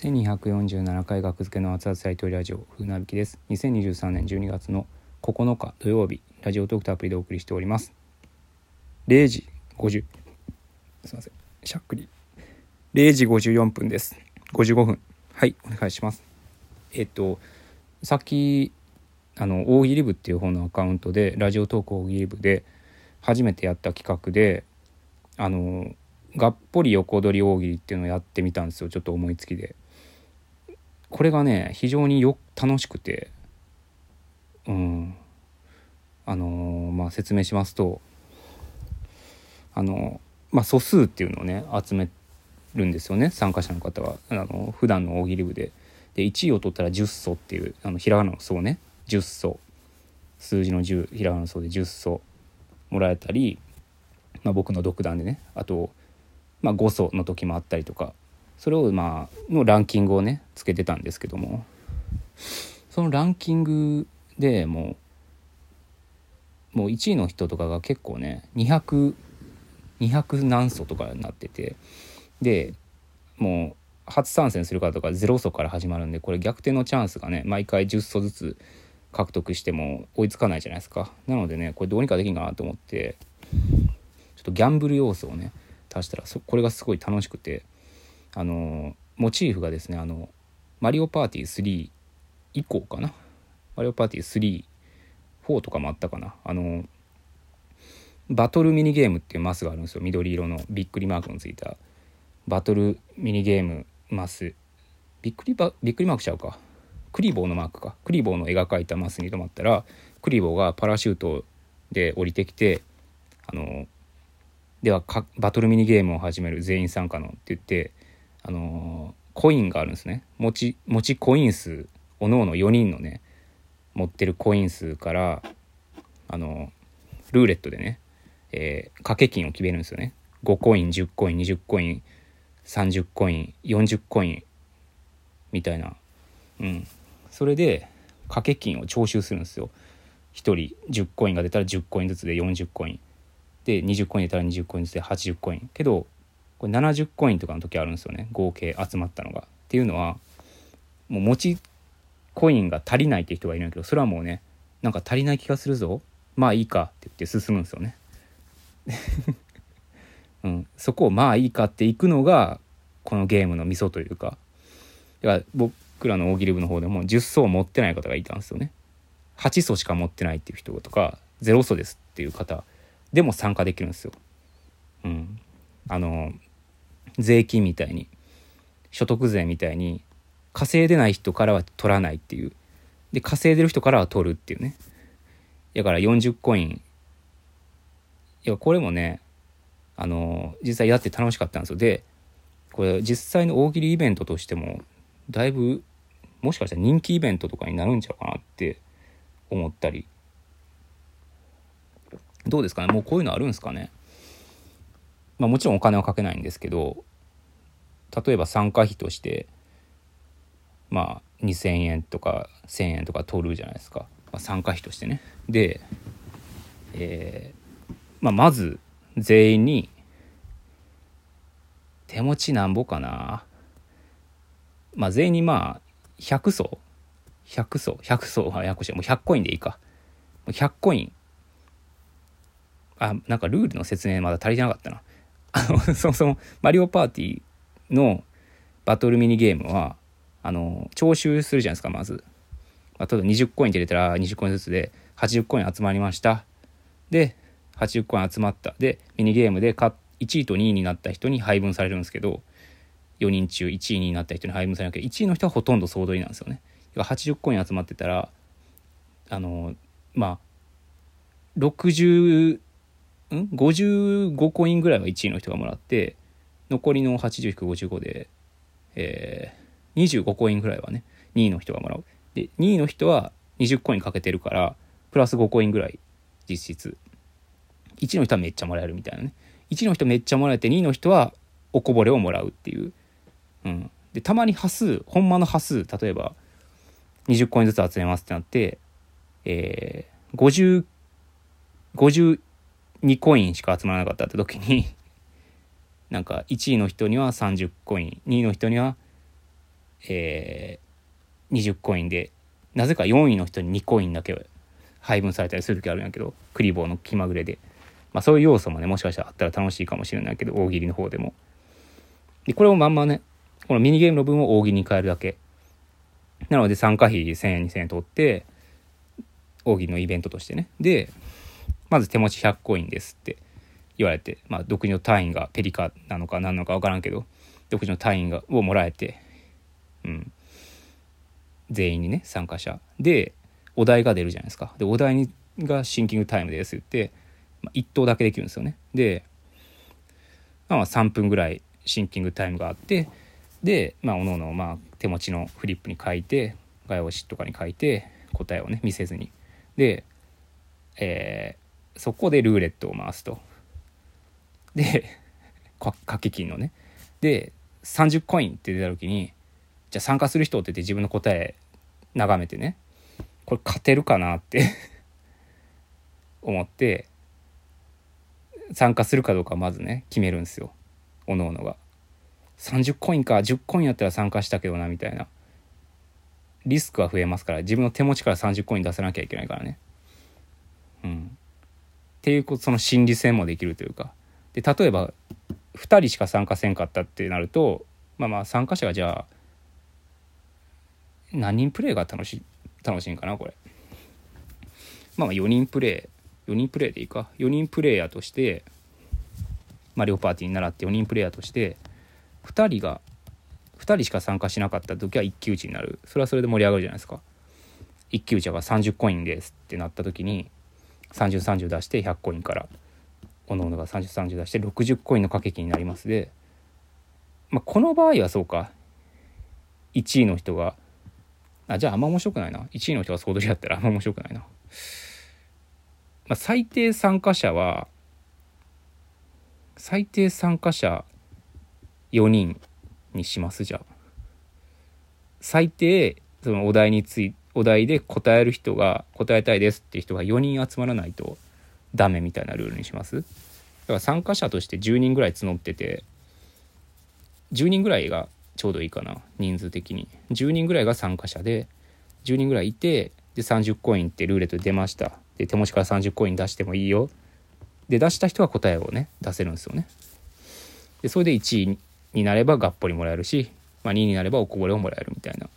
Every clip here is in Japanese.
1247回学付けの熱々大統領ラジオ風なびきです。2023年12月の9日土曜日ラジオトークとアプリでお送りしております。0時50すいませんしゃっくり。0時54分です。55分。はいお願いします。えっとさっきあの大喜利部っていう方のアカウントでラジオトーク大喜利部で初めてやった企画であのがっぽり横取り大喜利っていうのをやってみたんですよ。ちょっと思いつきで。これがね非常によ楽しくてうん。あのーまあ説明しますとあのまあ素数っていうのをね集めるんですよね参加者の方は。あの普段の大喜利部で。で1位を取ったら10素っていうあのひらがなの素ね10素。数字の10ひらがなの素で10素もらえたり、まあ、僕の独断でねあと、まあ、5素の時もあったりとかそれをまあのランキングをねつけてたんですけども。そのランキングでもうもう1位の人とかが結構ね200200何素とかになってて。でもう初参戦する方とか0素から始まるんでこれ逆転のチャンスがね毎回10素ずつ獲得しても追いつかないじゃないですか。なのでねこれどうにかできんかなと思ってちょっとギャンブル要素をね足したらそこれがすごい楽しくてあのモチーフがですねあのマリオパーティー3以降かな？マリオパーティー34とかもあったかな？あのバトルミニゲームっていうマスがあるんですよ。緑色のびっくりマークのついた。バトルミニゲームマス。びっくりばびっくりマークちゃうか。クリボーのマークか。クリボーの絵が描いたマスに止まったらクリボーがパラシュートで降りてきてあのではバトルミニゲームを始める全員参加のって言ってあのコインがあるんですね。持ち持ちコイン数おのおの4人のね持ってるコイン数からあのルーレットでね、えー、掛け金を決めるんですよね。5コイン10コイン20コイン30コイン40コインみたいな。うん。それで掛け金を徴収するんですよ。1人10コインが出たら10コインずつで40コイン。で20コイン出たら20コインずつで80コイン。けどこれ70コインとかの時あるんですよね。合計集まったのが。っていうのはもう持ちコインが足りないって人がいるんだけどそれはもうねなんか足りない気がするぞ。まあいいかって言って進むんですよね。うん、そこをまあいいかっていくのがこのゲームのミソというか。だか僕らの大喜利部の方でも10層持ってない方がいたんですよね。8層しか持ってないっていう人とか0層ですっていう方でも参加できるんですよ。うん、あの税金みたいに所得税みたいに稼いでない人からは取らないっていう。で稼いでる人からは取るっていうね。だから40コイン。いやこれもねあの実際やって楽しかったんですよ。でこれ実際の大喜利イベントとしてもだいぶもしかしたら人気イベントとかになるんちゃうかなって思ったり。どうですかね？もうこういうのあるんですかね？まあもちろんお金はかけないんですけど例えば参加費としてまあ2,000円とか1,000円とか取るじゃないですか、まあ、参加費としてね。で、えーまあ、まず全員に手持ちなんぼかな。まあ全員にまあ100層。100層。100層。はやこしいもう100コインでいいか。100コイン。あなんかルールの説明まだ足りてなかったな。あのそもそもマリオパーティーのバトルミニゲームはあの徴収するじゃないですかまず、まあ、例えば20コインって入れたら20コインずつで80コイン集まりました。で80コイン集まった。でミニゲームで1位と2位になった人に配分されるんですけど4人中1位になった人に配分されなきゃ1位の人はほとんど総取りなんですよね。80コイン集まってたらあのまあ60ん？55コインぐらいは1位の人がもらって残りの80-55で、えー、25コインぐらいはね2位の人がもらう。で2位の人は20コインかけてるからプラス5コインぐらい実質。1の人はめっちゃもらえるみたいなね。1の人めっちゃもらえて2位の人はおこぼれをもらうっていう、うん、でたまに端数ほんまの端数例えば20コインずつ集めますってなってえー、50 52コインしか集まらなかったって時になんか1位の人には30コイン2位の人にはえー、20コインでなぜか4位の人に2コインだけ配分されたりする時あるんやけどクリボーの気まぐれで、まあ、そういう要素もねもしかしたらあったら楽しいかもしれないけど大喜利の方でも。でこれをまんまねこのミニゲームの分を大喜利に変えるだけ。なので参加費1000円2000円取って大喜利のイベントとしてね。でまず手持ち100コインですって。言われて、まあ、独自の単位がペリカなのか何なのか分からんけど独自の単位がをもらえて、うん、全員にね参加者。でお題が出るじゃないですか。でお題にがシンキングタイムですって言って、まあ、1投だけできるんですよね。で、まあ、3分ぐらいシンキングタイムがあってで、まあ、おのおのまあ手持ちのフリップに書いて画用紙とかに書いて答えをね見せずに。で、えー、そこでルーレットを回すと。で 掛け金のねで30コインって出た時にじゃあ参加する人って言って自分の答え眺めてねこれ勝てるかなって 思って参加するかどうかまずね決めるんですよおのおのが。30コインか10コインやったら参加したけどなみたいなリスクは増えますから自分の手持ちから30コイン出さなきゃいけないからね。うん。っていうその心理戦もできるというかで例えば2人しか参加せんかったってなるとまあまあ参加者がじゃあ何人プレイが楽しい楽しいんかなこれ。まあまあ4人プレイ4人プレイでいいか。4人プレイヤーとしてマリオパーティーに習って4人プレイヤーとして2人が2人しか参加しなかった時は一騎打ちになる。それはそれで盛り上がるじゃないですか。一騎打ちが30コインですってなった時に3030出して100コインから。おのおのが3030出して60コインの掛け金になりますで、まあ、この場合はそうか。1位の人があじゃああんま面白くないな。1位の人が総取りやったらあんま面白くないな、まあ、最低参加者は最低参加者4人にしますじゃあ。最低そのお題についお題で答える人が答えたいですっていう人が4人集まらないとダメみたいなルールにします？だから参加者として10人ぐらい募ってて10人ぐらいがちょうどいいかな人数的に。10人ぐらいが参加者で10人ぐらいいてで30コインってルーレットで出ました。で手持ちから30コイン出してもいいよ。で出した人は答えをね出せるんですよね。でそれで1位になればがっぽりもらえるし、まあ、2位になればおこぼれをもらえるみたいな。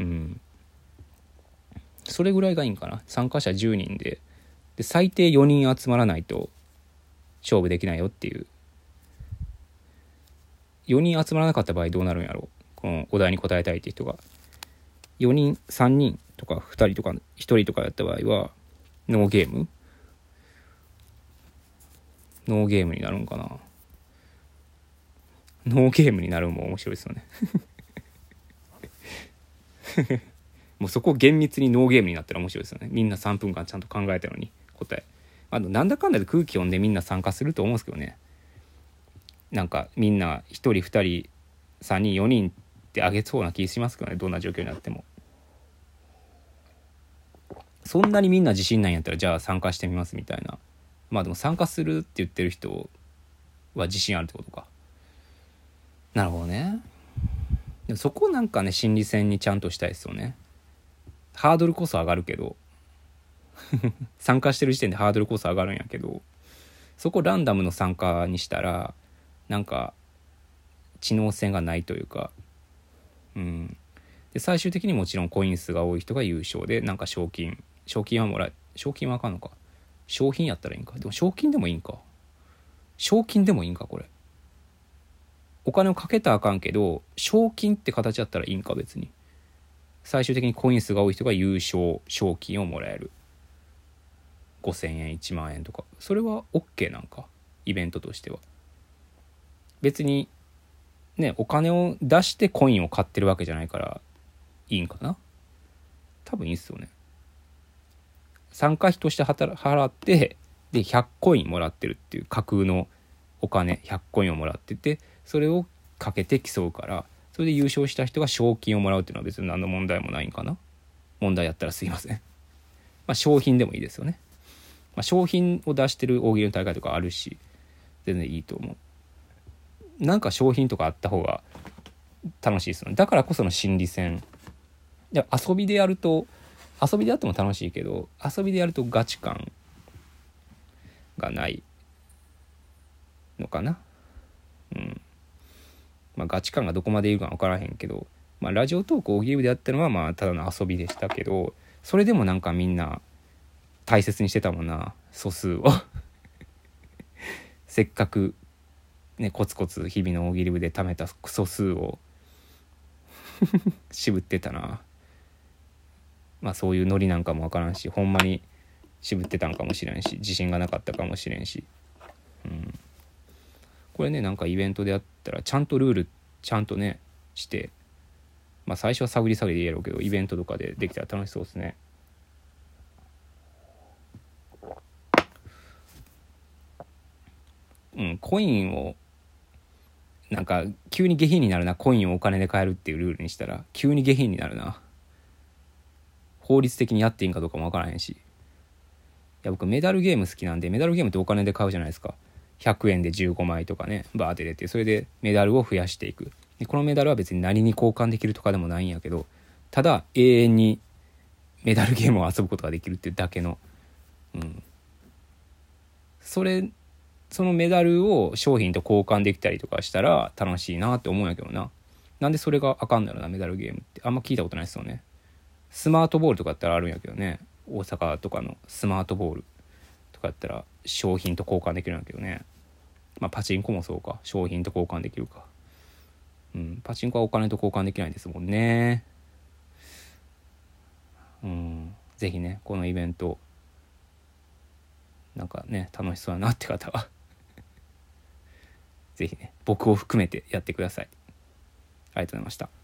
うん。それぐらいがいいんかな。参加者10人でで最低4人集まらないと勝負できないよっていう。4人集まらなかった場合どうなるんやろう？このお題に答えたいって人が。4人3人とか2人とか1人とかやった場合はノーゲーム？ノーゲームになるんかな？ノーゲームになるのも面白いですよね。もうそこ厳密にノーゲームになったら面白いですよね。みんな3分間ちゃんと考えたのに。答え。あのなんだかんだで空気読んでみんな参加すると思うんですけどね。なんかみんな1人2人3人4人ってあげそうな気しますけどね。どんな状況になっても。そんなにみんな自信ないんやったらじゃあ参加してみますみたいな。まあでも参加するって言ってる人は自信あるってことか。なるほどね。でもそこなんかね心理戦にちゃんとしたいですよね。ハードルこそ上がるけど。参加してる時点でハードルこそ上がるんやけどそこランダムの参加にしたらなんか知能性がないというかうん。で最終的にもちろんコイン数が多い人が優勝でなんか賞金賞金はもらえ賞金はあかんのか。賞品やったらいいんか。でも賞金でもいいんか。賞金でもいいんかこれ。お金をかけたらあかんけど賞金って形だったらいいんか別に。最終的にコイン数が多い人が優勝賞金をもらえる。5,000円1万円とか。それは OK なんか？イベントとしては。別にねお金を出してコインを買ってるわけじゃないからいいんかな？多分いいっすよね。参加費として払ってで100コインもらってるっていう架空のお金100コインをもらっててそれをかけて競うからそれで優勝した人が賞金をもらうっていうのは別に何の問題もないんかな？問題やったらすいません。まあ商品でもいいですよね。まあ、商品を出してる大喜利の大会とかあるし全然いいと思う。なんか商品とかあった方が楽しいですよだからこその心理戦。で遊びでやると遊びでやっても楽しいけど遊びでやるとガチ感がないのかな。うん。まあガチ感がどこまでいるか分からへんけどまあラジオトーク大喜利でやったのはまあただの遊びでしたけどそれでもなんかみんな大切にしてたもんな。素数を。せっかくねコツコツ日々の大喜利部で貯めた素数を。渋ってたな。まあそういうノリなんかもわからんしほんまに渋ってたんかもしれんし自信がなかったかもしれんし、うん、これねなんかイベントでやったらちゃんとルールちゃんとねしてまあ最初は探り探りでやろうけどイベントとかでできたら楽しそうですね。うん、コインをなんか急に下品になるな。コインをお金で買えるっていうルールにしたら急に下品になるな。法律的にやっていいんかどうかも分からへんし。いや僕メダルゲーム好きなんでメダルゲームってお金で買うじゃないですか。100円で15枚とかねバーって出てそれでメダルを増やしていく。でこのメダルは別に何に交換できるとかでもないんやけどただ永遠にメダルゲームを遊ぶことができるっていうだけの。うん。それそのメダルを商品と交換できたりとかしたら楽しいなって思うんやけどな。なんでそれがあかんだろうな、メダルゲームって。あんま聞いたことないですよね。スマートボールとかやったらあるんやけどね。大阪とかのスマートボールとかやったら商品と交換できるんやけどね。まあパチンコもそうか。商品と交換できるか。うん。パチンコはお金と交換できないですもんね。うん。ぜひね、このイベント、なんかね、楽しそうやなって方はぜひね、僕を含めてやってください。ありがとうございました。